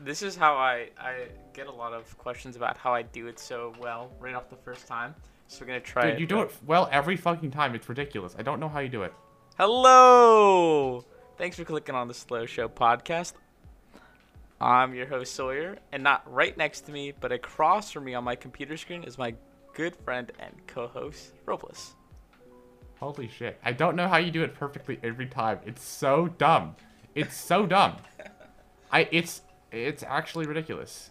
This is how I I get a lot of questions about how I do it so well right off the first time. So we're gonna try. Dude, it, you do but- it well every fucking time. It's ridiculous. I don't know how you do it. Hello! Thanks for clicking on the Slow Show podcast. I'm your host Sawyer, and not right next to me, but across from me on my computer screen is my good friend and co-host Robles. Holy shit. I don't know how you do it perfectly every time. It's so dumb. It's so dumb. I it's it's actually ridiculous.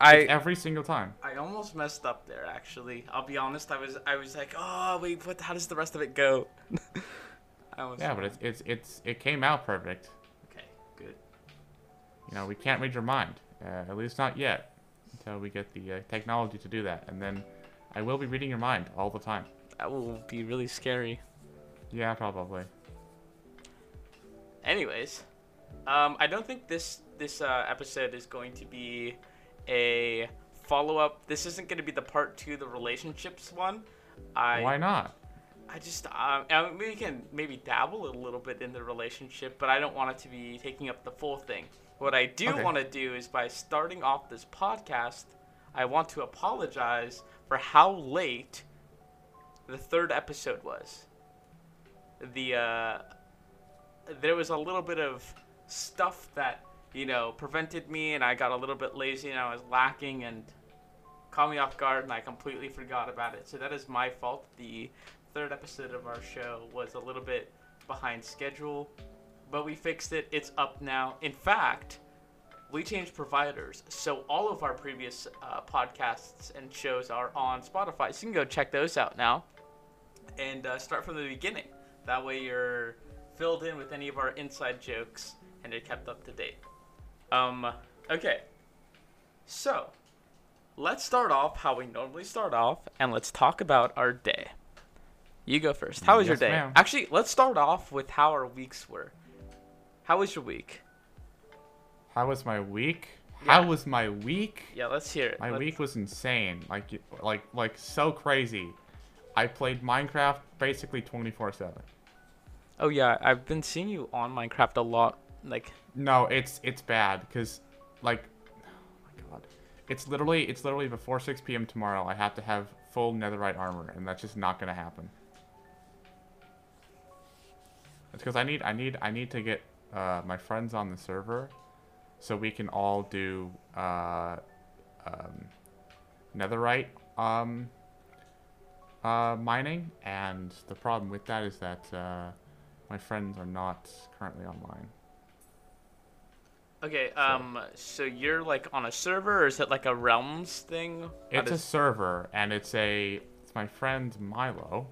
I Every single time. I almost messed up there. Actually, I'll be honest. I was I was like, oh wait, what? How does the rest of it go? I almost Yeah, but it's it's it's it came out perfect. okay. Good. You know, we can't read your mind. Uh, at least not yet. Until we get the uh, technology to do that. And then I will be reading your mind all the time. That will be really scary. Yeah, probably. Anyways, um, I don't think this this uh, episode is going to be a follow up. This isn't going to be the part two, the relationships one. I Why not? I just um, I mean, we can maybe dabble a little bit in the relationship, but I don't want it to be taking up the full thing. What I do Okay. want to do is by starting off this podcast, I want to apologize for how late the third episode was. The uh, there was a little bit of stuff that you know prevented me, and I got a little bit lazy, and I was lacking, and caught me off guard, and I completely forgot about it. So that is my fault. The third episode of our show was a little bit behind schedule, but we fixed it. It's up now. In fact, we changed providers, so all of our previous uh, podcasts and shows are on Spotify. So you can go check those out now and uh, start from the beginning. That way you're filled in with any of our inside jokes and you're kept up to date. Um, okay. So, let's start off how we normally start off and let's talk about our day. You go first. How was your day? ma'am. Actually, let's start off with how our weeks were. How was your week? How was my week? Yeah. How was my week? Yeah, let's hear it. My Let's- week was insane. Like, like, like so crazy. I played Minecraft basically 24/7. Oh yeah, I've been seeing you on Minecraft a lot. Like, No, it's it's bad because, like, oh my god, it's literally it's literally before 6 p.m. tomorrow. I have to have full Netherite armor, and that's just not gonna happen. It's because I need I need I need to get uh, my friends on the server, so we can all do uh, um, Netherite um, uh, mining. And the problem with that is that uh, my friends are not currently online. Okay, um, so you're like on a server, or is it like a realms thing? How It's a server, and it's a. It's my friend Milo.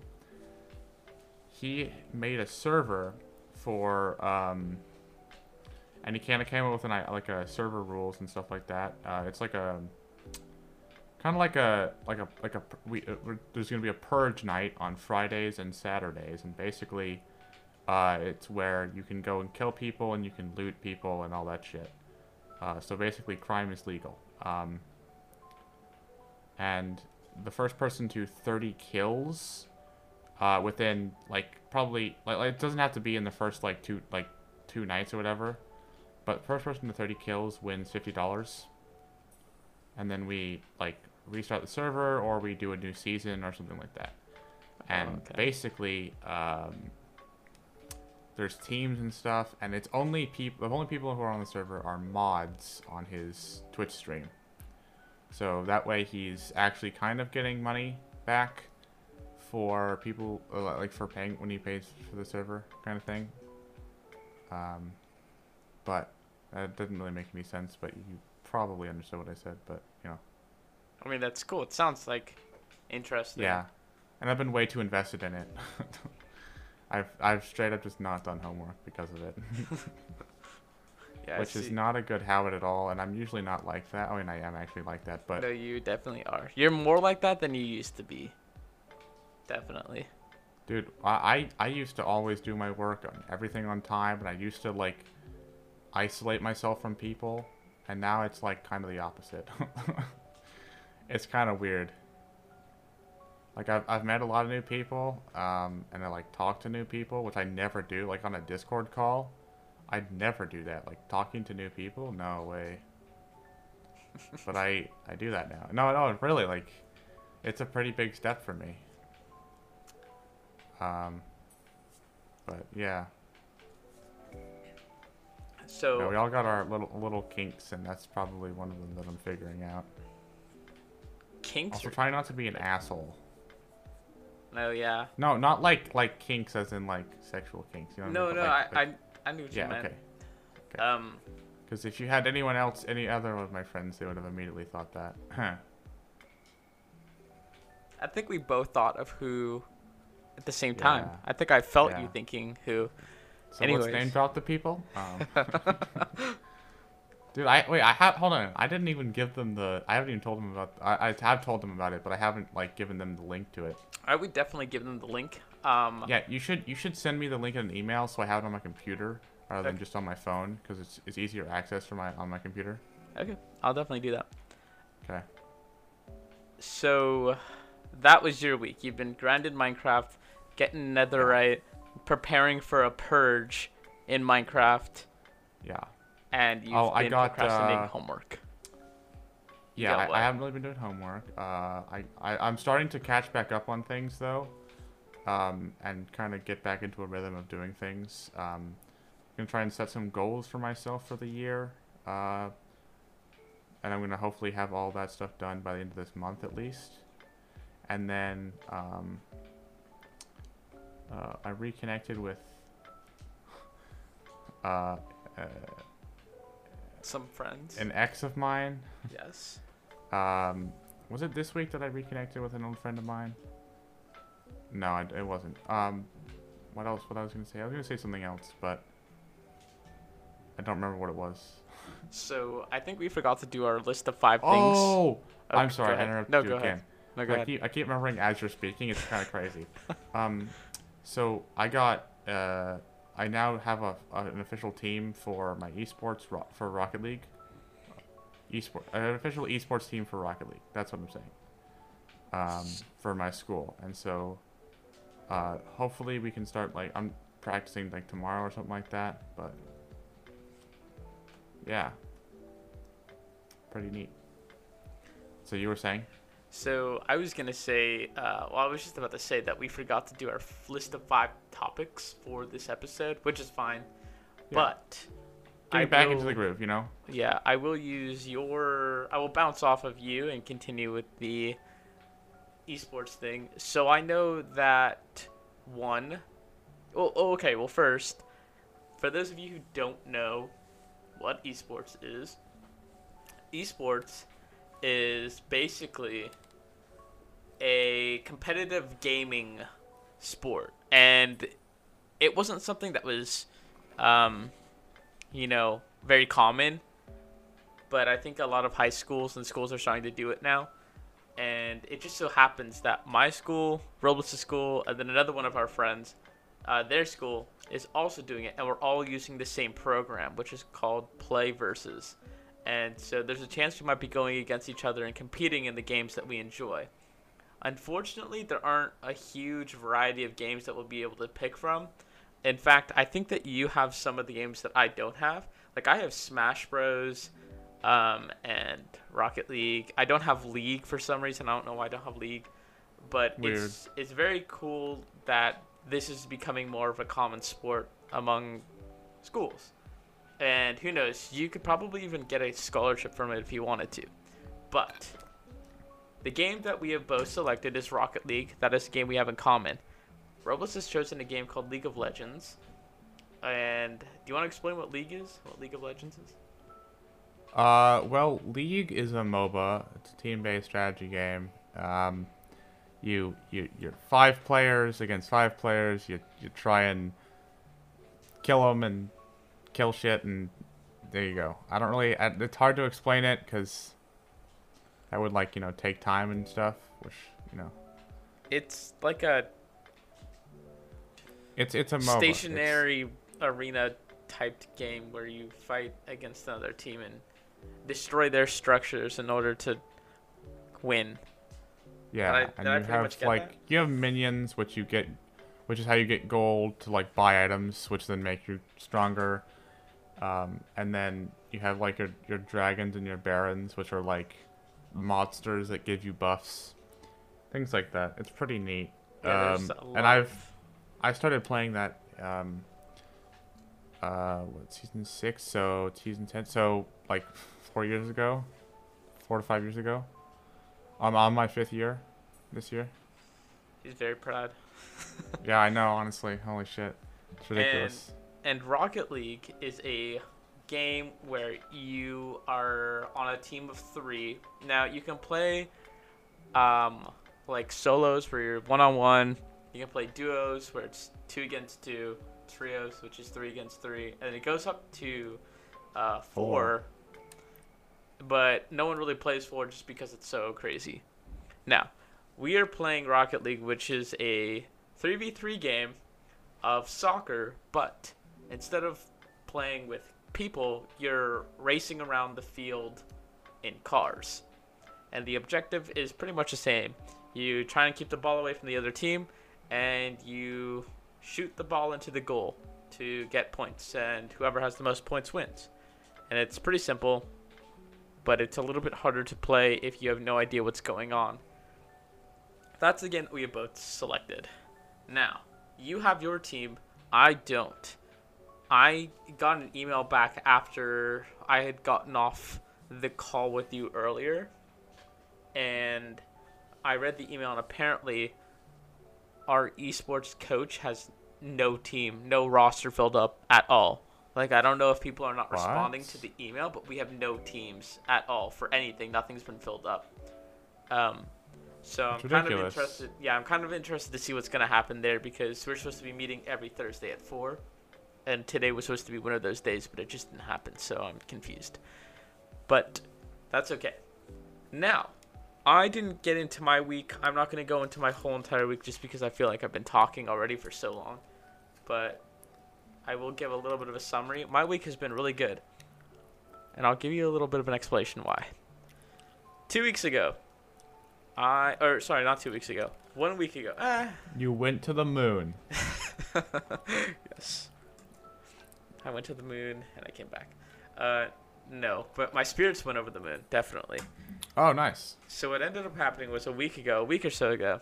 He made a server for um. And he kind of came up with an like a server rules and stuff like that. Uh, it's like a. Kind of like a like a like a we uh, there's gonna be a purge night on Fridays and Saturdays, and basically, uh, it's where you can go and kill people and you can loot people and all that shit. Uh, so basically, crime is legal. Um, and the first person to 30 kills uh, within like probably like, like it doesn't have to be in the first like two like two nights or whatever but first person to 30 kills wins $50 and then we like restart the server or we do a new season or something like that and okay. basically um, there's teams and stuff and it's only people the only people who are on the server are mods on his twitch stream so that way he's actually kind of getting money back for people uh, like for paying when he pays for the server kind of thing. Um, but that didn't really make any sense. But you probably understood what I said. But you know, I mean, that's cool. It sounds like interesting. yeah. And I've been way too invested in it. I've I've straight up just not done homework because of it, Yeah. Which is not a good habit at all. And I'm usually not like that. I mean, I am actually like that, but No, you definitely are. You're more like that than you used to be. Definitely. Dude, I, I I used to always do my work on everything on time, and I used to like isolate myself from people, and now it's like kind of the opposite. it's kind of weird. Like I've I've met a lot of new people, um, and I like talk to new people, which I never do. Like on a Discord call, I'd never do that. Like talking to new people, no way. but I I do that now. No, no, really, like, it's a pretty big step for me. Um, but yeah, So yeah, we all got our little little kinks, and that's probably one of them that I'm figuring out. kinks. Also, try not to be an asshole. No, yeah. No, not like like kinks as in like sexual kinks. You know No, I mean? no. But, I, like, like- I I knew what yeah, you meant. okay. okay. Um. Because if you had anyone else, any other of my friends, they would have immediately thought that. Huh. I think we both thought of who at the same time. Yeah. I think I felt you thinking who. So Anyways. let's name drop the people. Um, dude, I wait. I have hold on. I didn't even give them the. I haven't even told them about. I, I have told them about it, but I haven't like given them the link to it. I would definitely give them the link. Um. Yeah, you should. You should send me the link in an email so I have it on my computer rather than just on my phone because it's it's easier access for my on my computer. Okay. I'll definitely do that. Okay. So, that was your week. You've been grinding Minecraft, getting Netherite, preparing for a purge in Minecraft, Yeah. And you've Oh, I been got, procrastinating uh, homework. Yeah, I. I haven't really been doing homework. Uh, I, I I'm starting to catch back up on things though, um, and kind of get back into a rhythm of doing things. Um, I'm gonna try and set some goals for myself for the year, uh, and I'm gonna hopefully have all that stuff done by the end of this month at least. And then um, uh, I reconnected with uh, uh, Some friends. an ex of mine. yes. Um, was it this week that I reconnected with an old friend of mine? No, it, it wasn't. Um, what else? What I was gonna say? I was gonna say something else, but I don't remember what it was. So I think we forgot to do our list of five things. Oh, I'm sorry. I interrupted No, you go again. ahead. No, go I ahead. keep I keep remembering as you're speaking. It's kind of crazy. Um, so I got uh, I now have a, an official team for my esports for Rocket League. Esport an official esports team for Rocket League. That's what I'm saying. Um, for my school, and so uh, hopefully we can start like I'm practicing like tomorrow or something like that. But yeah, pretty neat. So you were saying? So I was gonna say, uh, well, I was just about to say that we forgot to do our list of five topics for this episode, which is fine. Yeah. But Getting I back into the groove, you know. yeah, I will use your. I will bounce off of you and continue with the esports thing. So I know that one. Well, oh, okay. Well, first, for those of you who don't know what esports is, esports is basically a competitive gaming sport, and it wasn't something that was, um, you know, very common. But I think a lot of high schools and schools are starting to do it now. And it just so happens that my school, Robles' school, and then another one of our friends, uh, their school is also doing it, and we're all using the same program, which is called Play Versus. And so there's a chance we might be going against each other and competing in the games that we enjoy. Unfortunately, there aren't a huge variety of games that we'll be able to pick from. In fact, I think that you have some of the games that I don't have. Like I have Smash Bros. Um, and Rocket League. I don't have League for some reason. I don't know why I don't have League, but Weird. it's it's very cool that this is becoming more of a common sport among schools. And who knows, you could probably even get a scholarship from it if you wanted to. But the game that we have both selected is Rocket League. That is a game we have in common. Robles has chosen a game called League of Legends. And do you want to explain what League is? What League of Legends is? Uh, well, League is a MOBA. It's a team-based strategy game. Um, you you you're five players against five players. You you try and kill them and kill shit, and there you go. I don't really. It's hard to explain it because that would like you know take time and stuff. Which you know, It's like a it's it's a MOBA. It's- stationary arena typed game where you fight against another team and destroy their structures in order to win. Yeah, I- and you have like that? you have minions, which you get, which is how you get gold to like buy items, which then make you stronger. Um, and then you have like your your dragons and your barons, which are like monsters that give you buffs, things like that. It's pretty neat. Yeah, um, and I've I started playing that um, uh, what season six? So season ten. So like four years ago, four to five years ago. I'm on my fifth year, this year. He's very proud. Yeah, I know. Honestly, holy shit, it's ridiculous. And Rocket League is a game where you are on a team of three. Now you can play um, like solos where you're one on one. You can play duos where it's two against two, trios which is three against three, and it goes up to uh, four. But no one really plays four just because it's so crazy. Now, we are playing Rocket League, which is a 3v3 game of soccer, but instead of playing with people, you're racing around the field in cars. And the objective is pretty much the same. You try and keep the ball away from the other team, and you shoot the ball into the goal to get points, and whoever has the most points wins. And it's pretty simple, but it's a little bit harder to play if you have no idea what's going on. That's the game that we have both selected. Now, you have your team. I don't. I got an email back after I had gotten off the call with you earlier. And I read the email, and apparently, our esports coach has no team, no roster filled up at all. Like, I don't know if people are not What? responding to the email, but we have no teams at all for anything. Nothing's been filled up. Um, so I'm kind of interested. Yeah, I'm kind of interested to see what's gonna happen there because we're supposed to be meeting every Thursday at four, and today was supposed to be one of those days, but it just didn't happen. So I'm confused. But that's okay. Now, I didn't get into my week. I'm not gonna go into my whole entire week just because I feel like I've been talking already for so long. But I will give a little bit of a summary. My week has been really good, and I'll give you a little bit of an explanation why. Two weeks ago, I or sorry, not two weeks ago. One week ago. Ah, You went to the moon. yes. I went to the moon and I came back. Uh, no, but my spirits went over the moon, definitely. Oh, nice. So what ended up happening was a week ago, a week or so ago,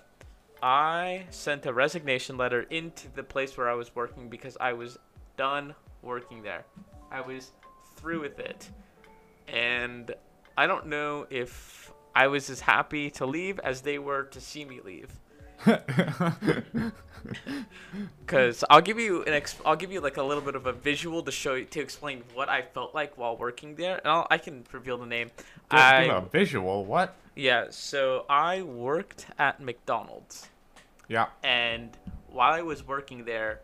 I sent a resignation letter into the place where I was working because I was done working there. I was through with it. And I don't know if I was as happy to leave as they were to see me leave. Cause I'll give you an ex- I'll give you like a little bit of a visual to show you to explain what I felt like while working there, and I'll, I can reveal the name. Give- I give a visual. What? yeah, so I worked at McDonald's, Yeah. and while I was working there,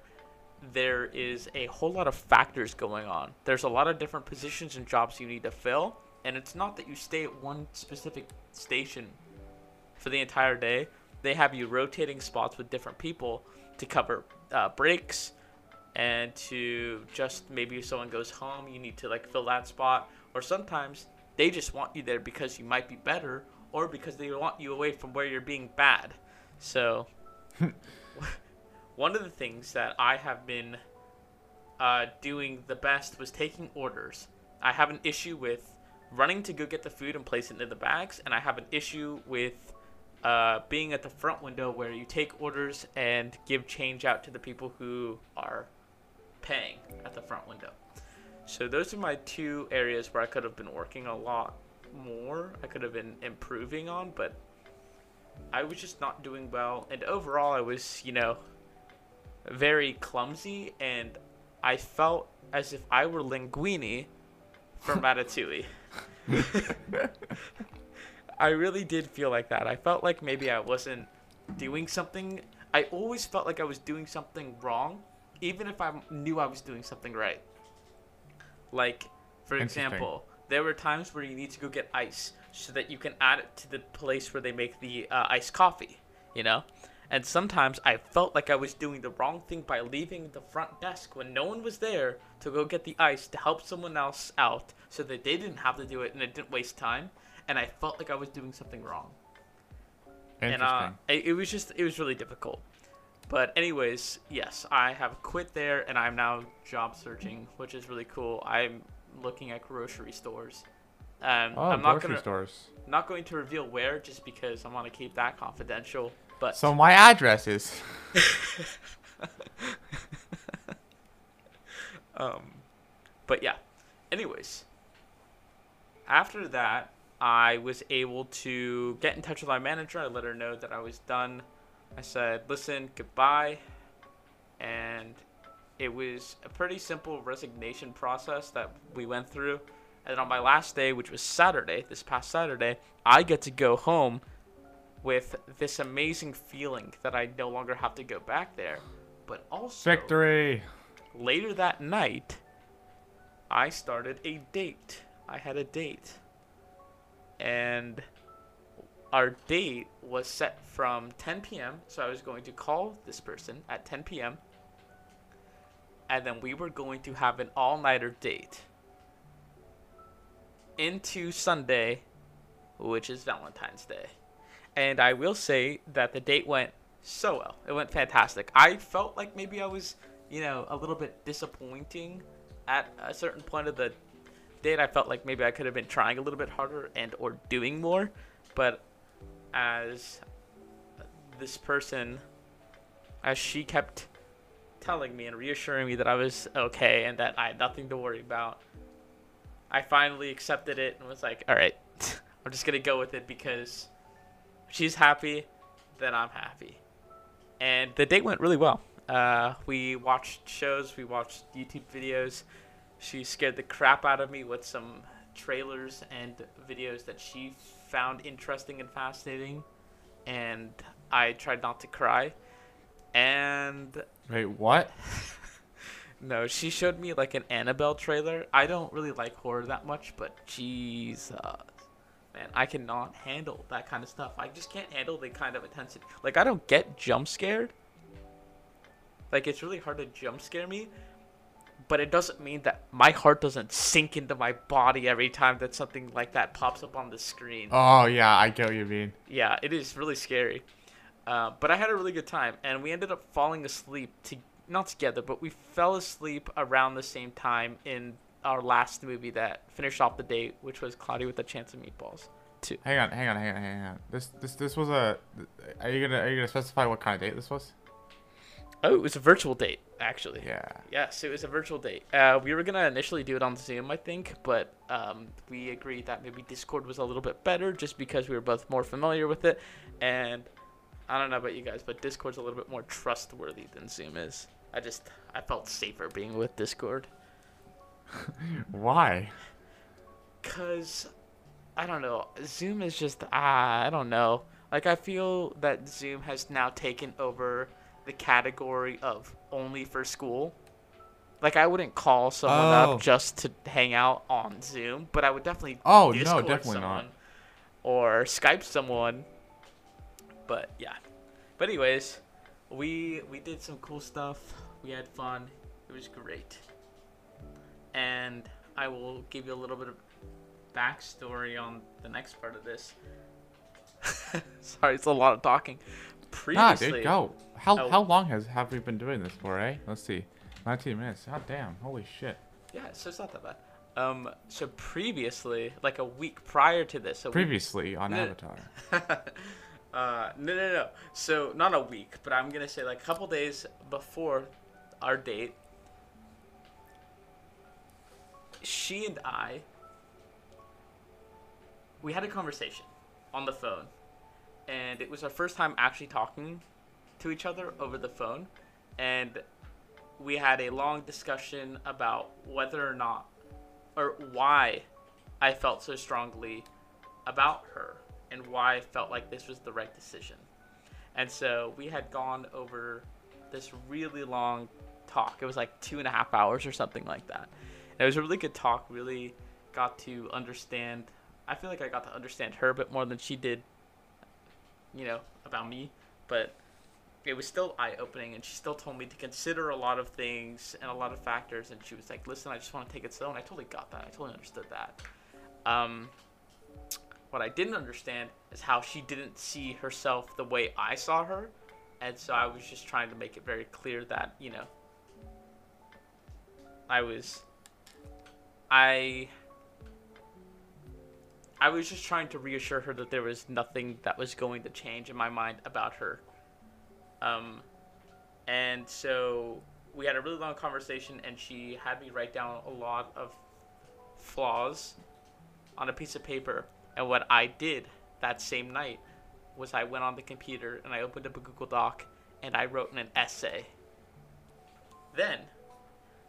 there is a whole lot of factors going on. There's a lot of different positions and jobs you need to fill, and it's not that you stay at one specific station for the entire day. They have you rotating spots with different people to cover uh, breaks and to just maybe if someone goes home, you need to like fill that spot. Or sometimes they just want you there because you might be better or because they want you away from where you're being bad. So, one of the things that I have been uh, doing the best was taking orders. I have an issue with running to go get the food and place it in the bags, and I have an issue with uh, being at the front window where you take orders and give change out to the people who are paying at the front window. So those are my two areas where I could have been working a lot more. I could have been improving on, but I was just not doing well. And overall, I was, you know, very clumsy, and I felt as if I were Linguini from Ratatouille. I really did feel like that. I felt like maybe I wasn't doing something. I always felt like I was doing something wrong, even if I knew I was doing something right. Like, for example, there were times where you need to go get ice so that you can add it to the place where they make the uh, iced coffee, you know? And sometimes I felt like I was doing the wrong thing by leaving the front desk when no one was there to go get the ice to help someone else out so that they didn't have to do it and it didn't waste time. And I felt like I was doing something wrong Interesting. and uh, it, it was just it was really difficult But anyways, yes, I have quit there and I'm now job searching, which is really cool. I'm looking at grocery stores. Um, Oh, I'm not grocery gonna stores. not going to reveal where just because I want to keep that confidential. But So my address is. um, but yeah. Anyways, after that, I was able to get in touch with my manager. I let her know that I was done. I said, "Listen, goodbye," and it was a pretty simple resignation process that we went through. And on my last day, which was Saturday, this past Saturday, I get to go home with this amazing feeling that I no longer have to go back there. But also, Victory! later that night, I started a date. I had a date. And our date was set from 10 p.m. So I was going to call this person at 10 p.m. And then we were going to have an all nighter date into Sunday, which is Valentine's Day. And I will say that the date went so well. It went fantastic. I felt like maybe I was, you know, a little bit disappointing at a certain point of the date. I felt like maybe I could have been trying a little bit harder and or doing more, but as this person as she kept telling me and reassuring me that I was okay and that I had nothing to worry about, I finally accepted it and was like, all right, I'm just going to go with it because she's happy, then I'm happy. And the date went really well. Uh, we watched shows, we watched YouTube videos. She scared the crap out of me with some trailers and videos that she found interesting and fascinating. And I tried not to cry. And Wait, what? no, she showed me like an Annabelle trailer. I don't really like horror that much, but Jesus. Man, I cannot handle that kind of stuff. I just can't handle the kind of intensity. Like, I don't get jump scared. Like, it's really hard to jump scare me. But it doesn't mean that my heart doesn't sink into my body every time that something like that pops up on the screen. Oh, yeah, I get what you mean. Yeah, it is really scary. Uh, but I had a really good time, and we ended up falling asleep to not together, but we fell asleep around the same time in our last movie that finished off the date, which was Cloudy with a Chance of Meatballs. Two. Hang on, hang on, hang on, hang on. This, this, this was a. Are you gonna, are you gonna specify what kind of date this was? Oh, it was a virtual date, actually. Yeah. Yes, it was a virtual date. Uh, we were gonna initially do it on Zoom, I think, but um, we agreed that maybe Discord was a little bit better, just because we were both more familiar with it, and I don't know about you guys, but Discord's a little bit more trustworthy than Zoom is. I just I felt safer being with Discord, Why? cause I don't know, Zoom is just ah, I don't know. Like I feel that Zoom has now taken over the category of only for school. Like I wouldn't call someone Oh. up just to hang out on Zoom, but I would definitely Oh, no, Discord definitely not. someone or Skype someone. But yeah. But anyways, we we did some cool stuff. We had fun. It was great. And I will give you a little bit of backstory on the next part of this. Sorry, it's a lot of talking. Nah, Previously, dude, go. How, Oh. how long has have we been doing this for, eh? Let's see. 19 minutes. God damn. Holy shit. Yeah, so it's not that bad. Um, so previously, like a week prior to this, a week Previously on No. Avatar. uh, no, no, no. So not a week, but I'm gonna say like a couple days before our date. She and I, we had a conversation on the phone, and it was our first time actually talking to each other over the phone, and we had a long discussion about whether or not, or why, I felt so strongly about her and why I felt like this was the right decision. And so we had gone over this really long talk. It was like two and a half hours or something like that. And it was a really good talk. Really got to understand. I feel like I got to understand her a bit more than she did, you know, about me. But it was still eye opening, and she still told me to consider a lot of things and a lot of factors. And she was like, "Listen, I just want to take it slow," and I totally got that. I totally understood that. Um, what I didn't understand is how she didn't see herself the way I saw her, and so I was just trying to make it very clear that you know I was I I was just trying to reassure her that there was nothing that was going to change in my mind about her. Um, and so we had a really long conversation, and she had me write down a lot of flaws on a piece of paper. And what I did that same night was I went on the computer and I opened up a Google Doc and I wrote an essay. Then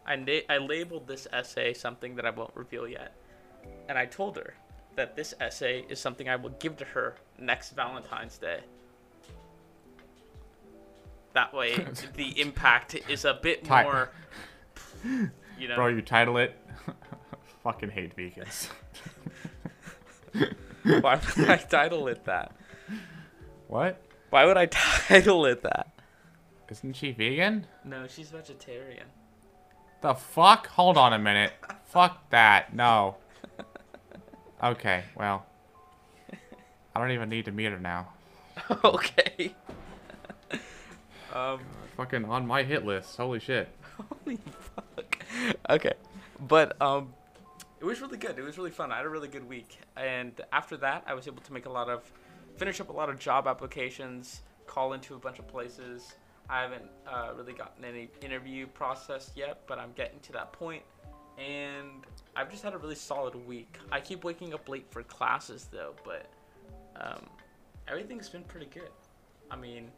I, na- I labeled this essay something that I won't reveal yet. And I told her that this essay is something I will give to her next Valentine's Day. That way, the impact is a bit Ti- more, you know. Bro, you title it. Fucking hate vegans. Why would I title it that? what? Why would I title it that? Isn't she vegan? No, she's vegetarian. The fuck? Hold on a minute. fuck that. No. Okay, well. I don't even need to meet her now. okay. um. Fucking on my hit list. Holy shit. Holy fuck. Okay. But um it was really good. It was really fun. I had a really good week. And after that, I was able to make a lot of finish up a lot of job applications, call into a bunch of places. I haven't uh, really gotten any interview process yet, but I'm getting to that point. And I've just had a really solid week. I keep waking up late for classes though, but um, everything's been pretty good. I mean,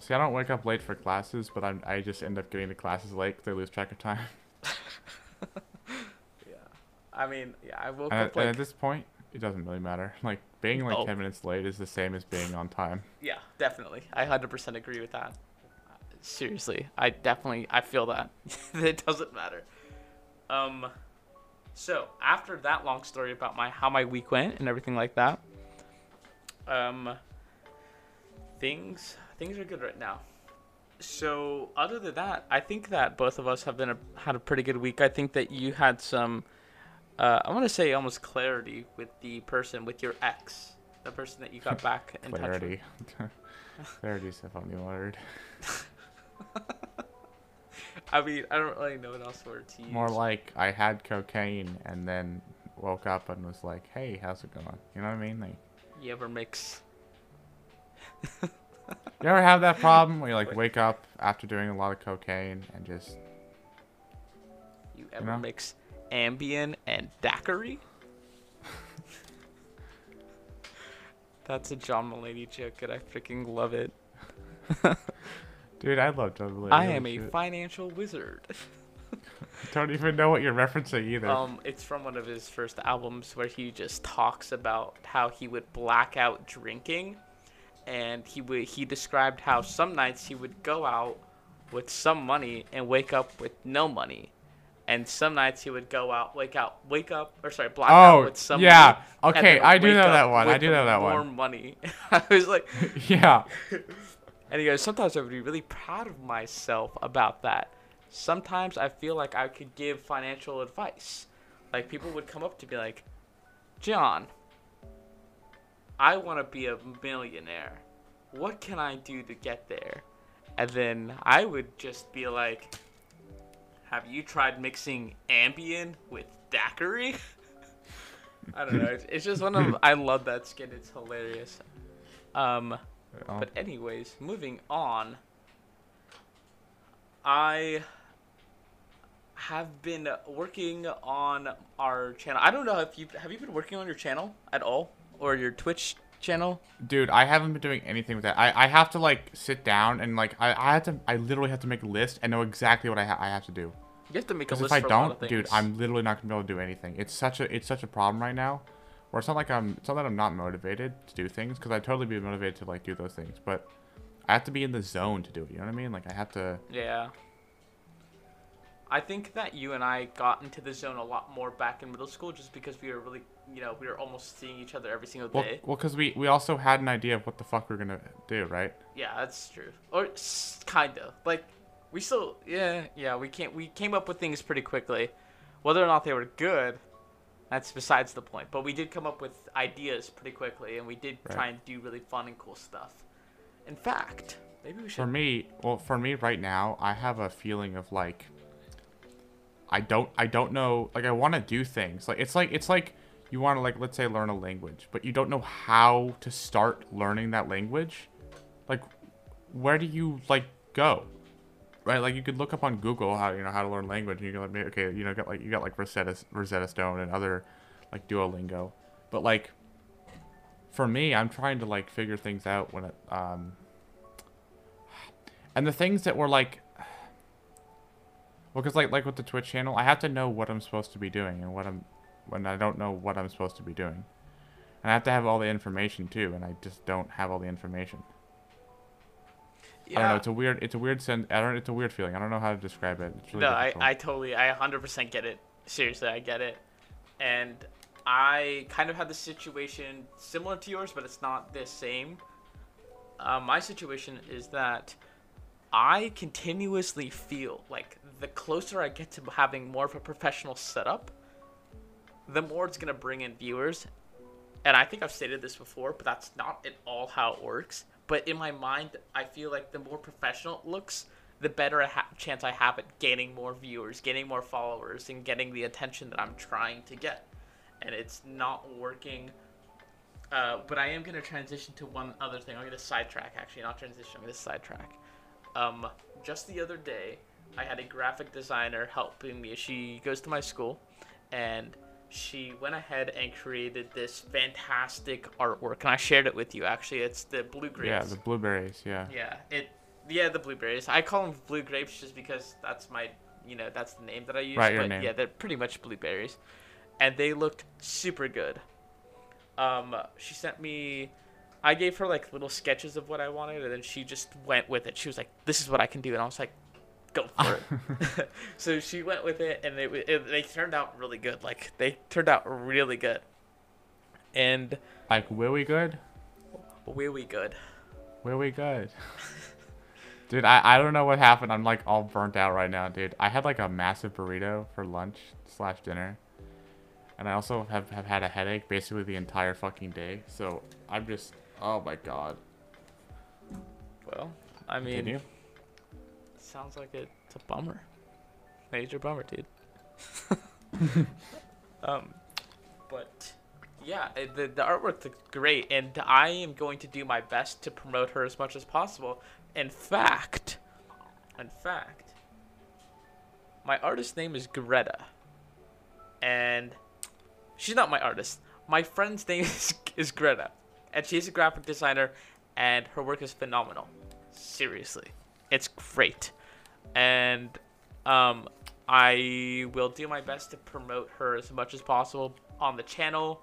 See, I don't wake up late for classes, but I'm, I just end up getting to classes late because I lose track of time. yeah. I mean, yeah, I woke And, up at- like and at this point, it doesn't really matter. Like, being like Oh. 10 minutes late is the same as being on time. Yeah, definitely. I 100% agree with that. Seriously, I definitely I feel that. it doesn't matter. Um so, after that long story about my how my week went and everything like that, um things things are good right now. So, other than that, I think that both of us have been a, had a pretty good week. I think that you had some uh, I want to say almost clarity with the person with your ex, the person that you got back in touch with. Clarity. Clarity's a funny word. I mean, I don't really know what else word to use. More like I had cocaine and then woke up and was like, hey, how's it going? You know what I mean? Like, you ever mix. you ever have that problem where you like wake up after doing a lot of cocaine and just You ever know? mix Ambien and daiquiri? That's a John Mulaney joke, and I freaking love it. Dude, I love John Mulaney. I holy am a financial wizard. Don't even know what you're referencing either. Um, it's from one of his first albums where he just talks about how he would black out drinking, and he would he described how some nights he would go out with some money and wake up with no money, and some nights he would go out, wake out, wake up, or sorry, black out Oh, with some yeah. Okay, I do know up that one. I do know that one. more money. I was like, yeah. And he goes, sometimes I would be really proud of myself about that. Sometimes I feel like I could give financial advice. Like people would come up to me like, John, I want to be a millionaire. What can I do to get there? And then I would just be like, Have you tried mixing Ambien with daiquiri? I don't know. It's, it's just one of I love that skin. It's hilarious. Um, Oh, but anyways, moving on. I have been working on our channel. I don't know if you have you been working on your channel at all or your Twitch channel. Dude, I haven't been doing anything with that. I, I have to like sit down and like I, I have to I literally have to make a list and know exactly what I, ha- I have to do. You have to make a list if I for a lot don't, of dude, I'm literally not gonna be able to do anything. It's such a it's such a problem right now. Where it's not like I'm it's not that I'm not motivated to do things because I'd totally be motivated to like do those things, but I have to be in the zone to do it. You know what I mean? Like I have to. Yeah. I think that you and I got into the zone a lot more back in middle school just because we were really, you know, we were almost seeing each other every single Well, day. well, because we we also had an idea of what the fuck we are gonna do, right? Yeah, that's true. Or kind of. Like we still yeah, yeah, we can't we came up with things pretty quickly. Whether or not they were good, that's besides the point. But we did come up with ideas pretty quickly and we did try and do really fun and cool stuff. In fact, maybe we should. For me, well, for me right now, I have a feeling of like I don't I don't know like I want to do things. Like it's like it's like you want to like let's say learn a language, but you don't know how to start learning that language. Like where do you like go? Right? Like you could look up on Google how you know how to learn language and you can like okay, you know, get like you got like Rosetta Rosetta Stone and other like Duolingo. But like for me, I'm trying to like figure things out when it um and the things that were like well because like like with the twitch channel i have to know what i'm supposed to be doing and what i'm when i don't know what i'm supposed to be doing and i have to have all the information too and i just don't have all the information i don't know it's a weird it's a weird sense i don't it's a weird feeling i don't know how to describe it it's really no, I. I totally, I 100% get it. Seriously, I get it. And I kind of had the situation similar to yours, but it's not the same. Uh, my situation is that I continuously feel like the closer I get to having more of a professional setup, the more it's going to bring in viewers. And I think I've stated this before, but that's not at all how it works. But in my mind, I feel like the more professional it looks, the better a ha- chance I have at gaining more viewers, getting more followers, and getting the attention that I'm trying to get. And it's not working. Uh, but I am going to transition to one other thing. I'm going to sidetrack, actually, not transition. I'm going to sidetrack. Um, just the other day, I had a graphic designer helping me. She goes to my school, and she went ahead and created this fantastic artwork, and I shared it with you. Actually, it's the blue grapes. yeah the blueberries yeah Yeah, it. Yeah, the blueberries. I call them blue grapes just because that's my, you know, that's the name that I use. Right, your but name. yeah, they're pretty much blueberries, and they looked super good. Um, she sent me. I gave her like little sketches of what I wanted, and then she just went with it. She was like, "This is what I can do," and I was like, "Go for it." so she went with it, and it, it, they turned out really good. Like they turned out really good, and like were we good Were we good. Were we good dude I, I don't know what happened i'm like all burnt out right now dude i had like a massive burrito for lunch slash dinner and i also have, have had a headache basically the entire fucking day so i'm just oh my god Well, I mean. Continue. Sounds like it's a bummer. Major bummer, dude. um, but yeah, the the artwork looks great, and I am going to do my best to promote her as much as possible. In fact, in fact, my artist name is Greta, and she's not my artist. My friend's name is, is Greta, and she's a graphic designer, and her work is phenomenal. Seriously, it's great, and um, I will do my best to promote her as much as possible on the channel,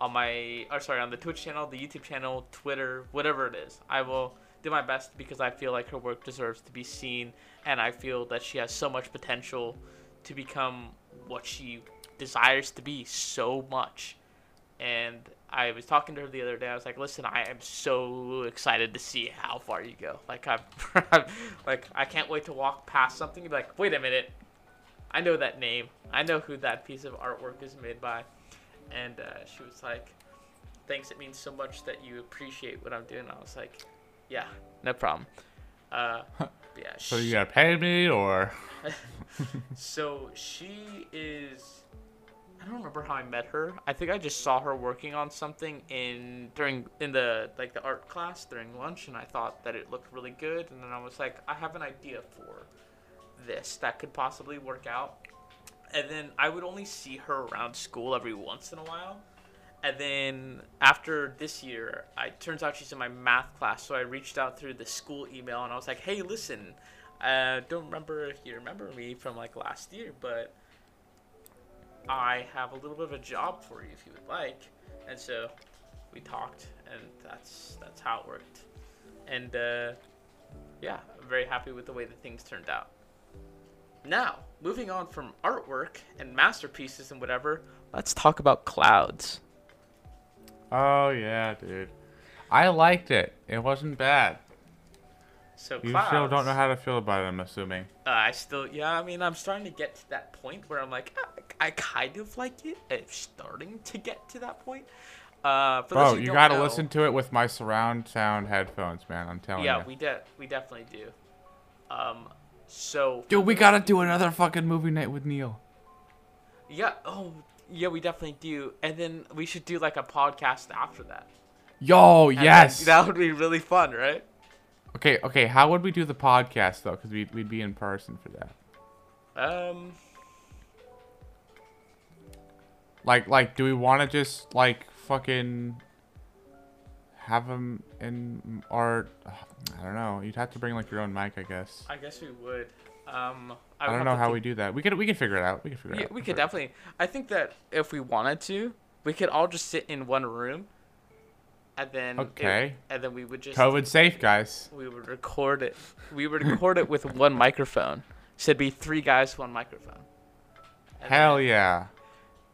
on my, or sorry, on the Twitch channel, the YouTube channel, Twitter, whatever it is. I will do my best because I feel like her work deserves to be seen, and I feel that she has so much potential to become what she desires to be so much. And I was talking to her the other day. I was like, "Listen, I am so excited to see how far you go. Like, I'm, like, I can't wait to walk past something and be like, wait a minute, I know that name. I know who that piece of artwork is made by." And uh, she was like, "Thanks. It means so much that you appreciate what I'm doing." I was like, "Yeah, no problem." Uh, yeah. so she- you gotta pay me or so she is. I don't remember how I met her. I think I just saw her working on something in during in the like the art class during lunch, and I thought that it looked really good. And then I was like, I have an idea for this that could possibly work out. And then I would only see her around school every once in a while. And then after this year, I turns out she's in my math class, so I reached out through the school email and I was like, "Hey, listen, I don't remember if you remember me from like last year, but I have a little bit of a job for you if you would like." And so we talked, and that's that's how it worked. And uh, yeah, I'm very happy with the way that things turned out. Now, moving on from artwork and masterpieces and whatever, let's talk about clouds. oh yeah dude i liked it it wasn't bad So you clouds. still don't know how to feel about it i'm assuming Uh, I still, yeah. I mean, I'm starting to get to that point where I'm like, "Ah, I kind of like it. It's starting to get to that point. Uh, for Bro, you gotta know- listen to it with my surround sound headphones, man. I'm telling Yeah, you. Yeah, we de- we definitely do. Um, so Dude, we gotta do another fucking movie night with Neil. yeah, oh yeah, we definitely do. And then we should do like a podcast after that. Yo, And then yes. that would be really fun, right? Okay, okay. How would we do the podcast though? Because we'd we'd be in person for that. Um, Like, like, do we want to just like fucking have them in or I don't know. You'd have to bring like your own mic, I guess. I guess we would. Um, I, don't know how we do that. We could we could figure it out. We could figure it Yeah, out. we could definitely. I think that if we wanted to, we could all just sit in one room, and then it- Okay. and then we would just COVID safe, guys. we would record it. We would record it with one microphone. So it'd be three guys, one microphone. And Hell then, yeah.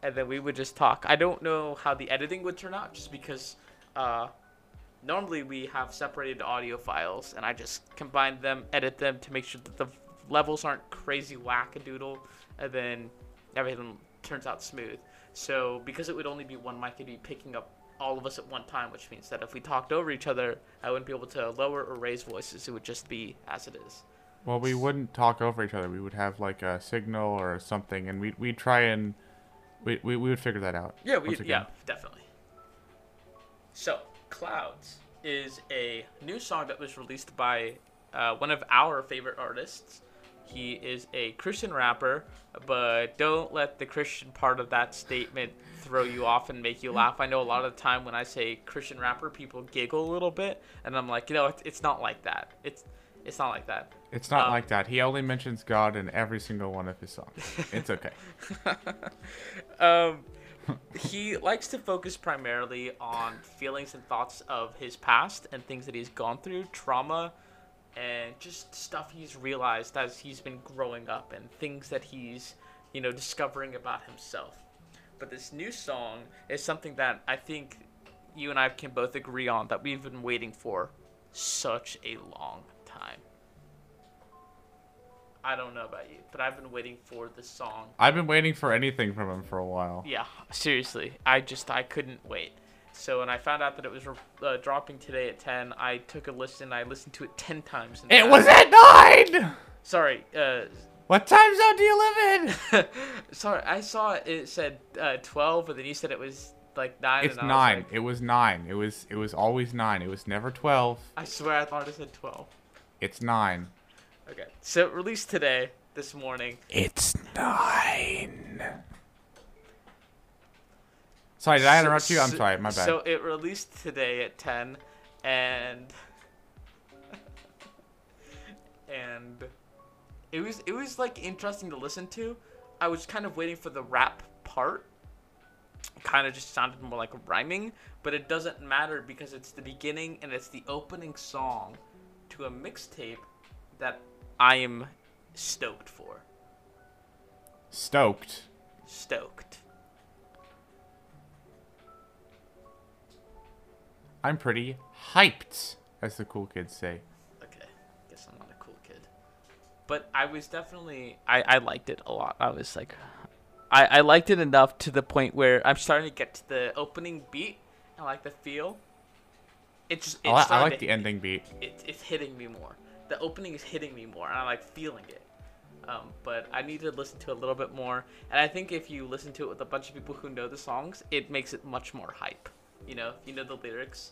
And then we would just talk. I don't know how the editing would turn out, just because uh, normally we have separated audio files, and I just combine them, edit them to make sure that the levels aren't crazy wackadoodle, and then everything turns out smooth. So because it would only be one mic, it'd be picking up all of us at one time, which means that if we talked over each other, I wouldn't be able to lower or raise voices. It would just be as it is. Well, we wouldn't talk over each other. We would have like a signal or something, and we we'd try and we we, we would figure that out. Yeah, we yeah, definitely. So, Clouds is a new song that was released by uh, one of our favorite artists. He is a Christian rapper, but don't let the Christian part of that statement throw you off and make you laugh. I know a lot of the time when I say Christian rapper, people giggle a little bit, and I'm like, you know, it's, it's not like that. It's it's not like that. It's not Um, like that. He only mentions God in every single one of his songs. It's okay. um, he likes to focus primarily on feelings and thoughts of his past and things that he's gone through, trauma, and just stuff he's realized as he's been growing up and things that he's, you know, discovering about himself. But this new song is something that I think you and I can both agree on that we've been waiting for such a long time. I don't know about you, but I've been waiting for this song I've been waiting for anything from him for a while. yeah, seriously. I just I couldn't wait. So when I found out that it was uh, dropping today at 10, I took a listen. I listened to it 10 times. It was at nine. Sorry, uh, What time zone do you live in? sorry. I saw it. It said uh, 12, but then you said it was like nine. It's and I was nine. like- It was nine. It was it was always nine. It was never twelve. I swear I thought it said 12. It's nine. Okay. So it released today, this morning. It's nine. Sorry, did I So- interrupt you? I'm so- sorry, my bad. So it released today at 10, and and it was it was like interesting to listen to. I was kind of waiting for the rap part. Kind of just sounded more like rhyming, but it doesn't matter because it's the beginning and it's the opening song to a mixtape that I am stoked for. Stoked. Stoked. I'm pretty hyped, as the cool kids say. But I was definitely I, I liked it a lot. I was like I, I liked it enough to the point where I'm starting to get to the opening beat. I like the feel. It's just I, it's I like the ending beat. it, it's hitting me more. The opening is hitting me more, and I like feeling it. Um, but I need to listen to it a little bit more, and I think if you listen to it with a bunch of people who know the songs, it makes it much more hype. You know, if you know the lyrics,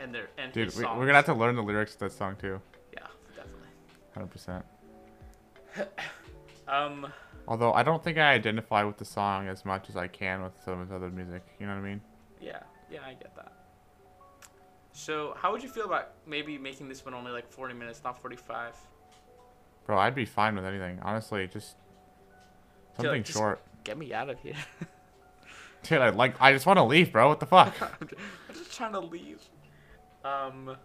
and their and Dude, we, we're gonna have to learn the lyrics to that song too. Yeah, definitely. Hundred percent. Um, Although I don't think I identify with the song as much as I can with some of his other music. You know what I mean? yeah, yeah, I get that. So, how would you feel about maybe making this one only like 40 minutes, not 45? Bro, I'd be fine with anything. Honestly, just something just- short. Get me out of here. Dude, I like I just want to leave, bro. What the fuck? I'm I'm just trying to leave. Um.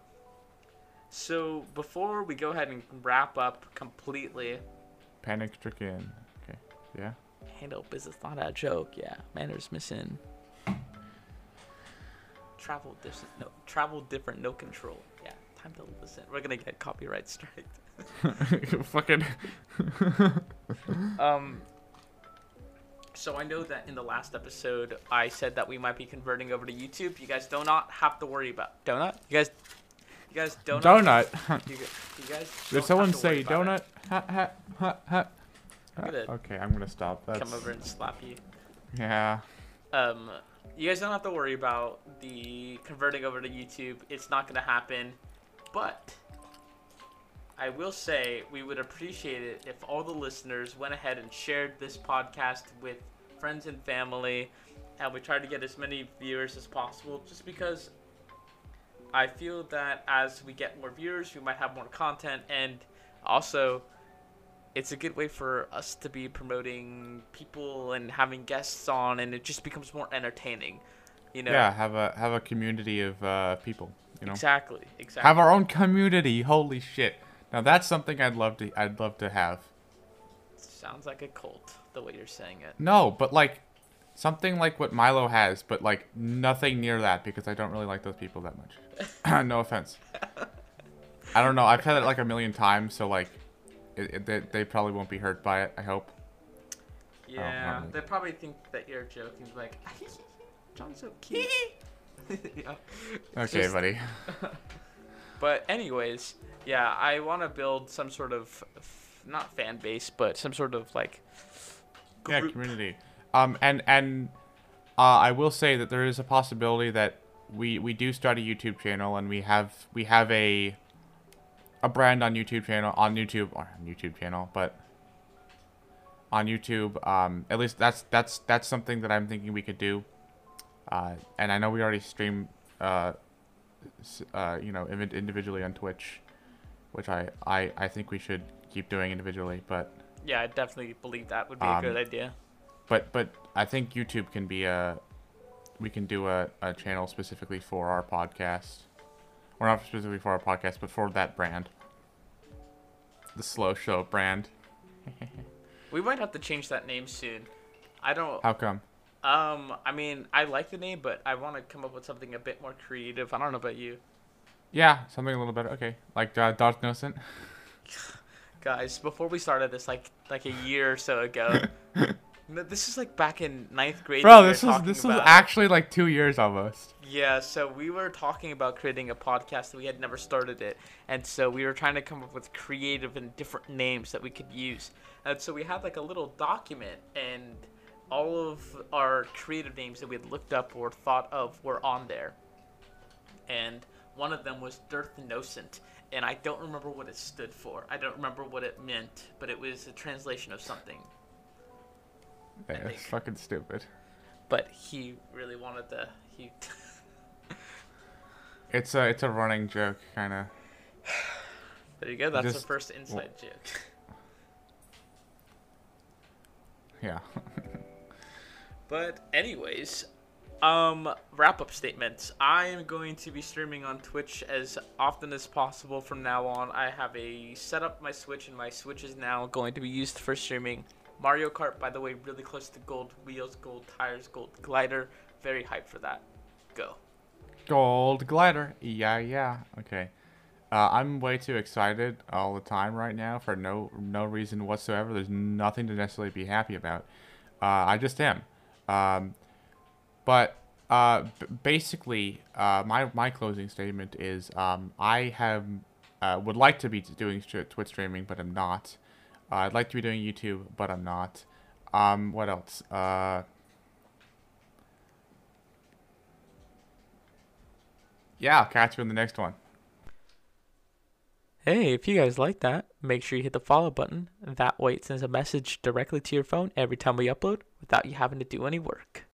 So before we go ahead and wrap up completely, Panic stricken. Okay. Yeah. handle business not a joke. Yeah, manners missing. Travel different, no travel different, no control. Yeah, time to listen. We're gonna get copyright strike. Fucking. Um. So I know that in the last episode I said that we might be converting over to YouTube. You guys do not have to worry about donut. You guys, you guys don't. Donut. You, you guys. Did someone have to worry say donut? Ha ha ha ha. I'm Okay, I'm gonna stop. That's Come over and slap you. yeah. Um, you guys don't have to worry about the converting over to YouTube. It's not gonna happen, but I will say we would appreciate it if all the listeners went ahead and shared this podcast with friends and family, and we tried to get as many viewers as possible. Just because I feel that as we get more viewers, we might have more content, and also it's a good way for us to be promoting people and having guests on, and it just becomes more entertaining. You know. Yeah, have a have a community of uh, people. You know, Exactly. Exactly. have our own community. Holy shit! Now that's something I'd love to I'd love to have. Sounds like a cult the way you're saying it. No, but like something like what Milo has, but like nothing near that because I don't really like those people that much. no offense. I don't know. I've had it like a million times, so like it, it, they, they probably won't be hurt by it. I hope. Yeah, oh, really. they probably think that you're joking. Like, John's so cute. yeah. Okay, Just- buddy. But anyways, yeah, I want to build some sort of f- not fan base, but some sort of like Yeah, community. Um, and and uh, I will say that there is a possibility that we we do start a YouTube channel and we have we have a a brand on YouTube channel on YouTube or on YouTube channel, but on YouTube. Um, at least that's that's that's something that I'm thinking we could do. Uh, and I know we already stream, uh, uh, you know, individually on Twitch, which I, I I think we should keep doing individually, but. Yeah, I definitely believe that would be a Um, good idea. But but I think YouTube can be a we can do a, a channel specifically for our podcast. Or not specifically for our podcast, but for that brand. The slow show brand. We might have to change that name soon. I don't. How come? Um, I mean, I like the name, but I want to come up with something a bit more creative. I don't know about you Yeah, something a little better. Okay. Like uh, Dark Innocent. guys. Before we started this, like like a year or so ago. no, this is like back in ninth grade. Bro, we this was this was actually like two years almost. Yeah, so we were talking about creating a podcast and we had never started it. And so we were trying to come up with creative and different names that we could use. And so we had like a little document and all of our creative names that we had looked up or thought of were on there. And one of them was Dirthnocent. And I don't remember what it stood for. I don't remember what it meant, but it was a translation of something. Yeah, it's fucking stupid. But he really wanted the he It's a it's a running joke, kind of. There you go. That's the first inside joke. Yeah. But anyways, um, wrap up statements. I am going to be streaming on Twitch as often as possible from now on. I have a set up my Switch, and my Switch is now going to be used for streaming. Mario Kart, by the way, really close to gold wheels, gold tires, gold glider. Very hyped for that. Go. Gold glider. Yeah, yeah. Okay. Uh, I'm way too excited all the time right now for no no reason whatsoever. There's nothing to necessarily be happy about. Uh, I just am. Um, but uh, basically, uh, my my closing statement is um, I have uh, would like to be doing Twitch streaming, but I'm not. Uh, I'd like to be doing YouTube, but I'm not. Um, what else? Uh, yeah, I'll catch you in the next one. Hey, if you guys like that, make sure you hit the follow button. That way it sends a message directly to your phone every time we upload without you having to do any work.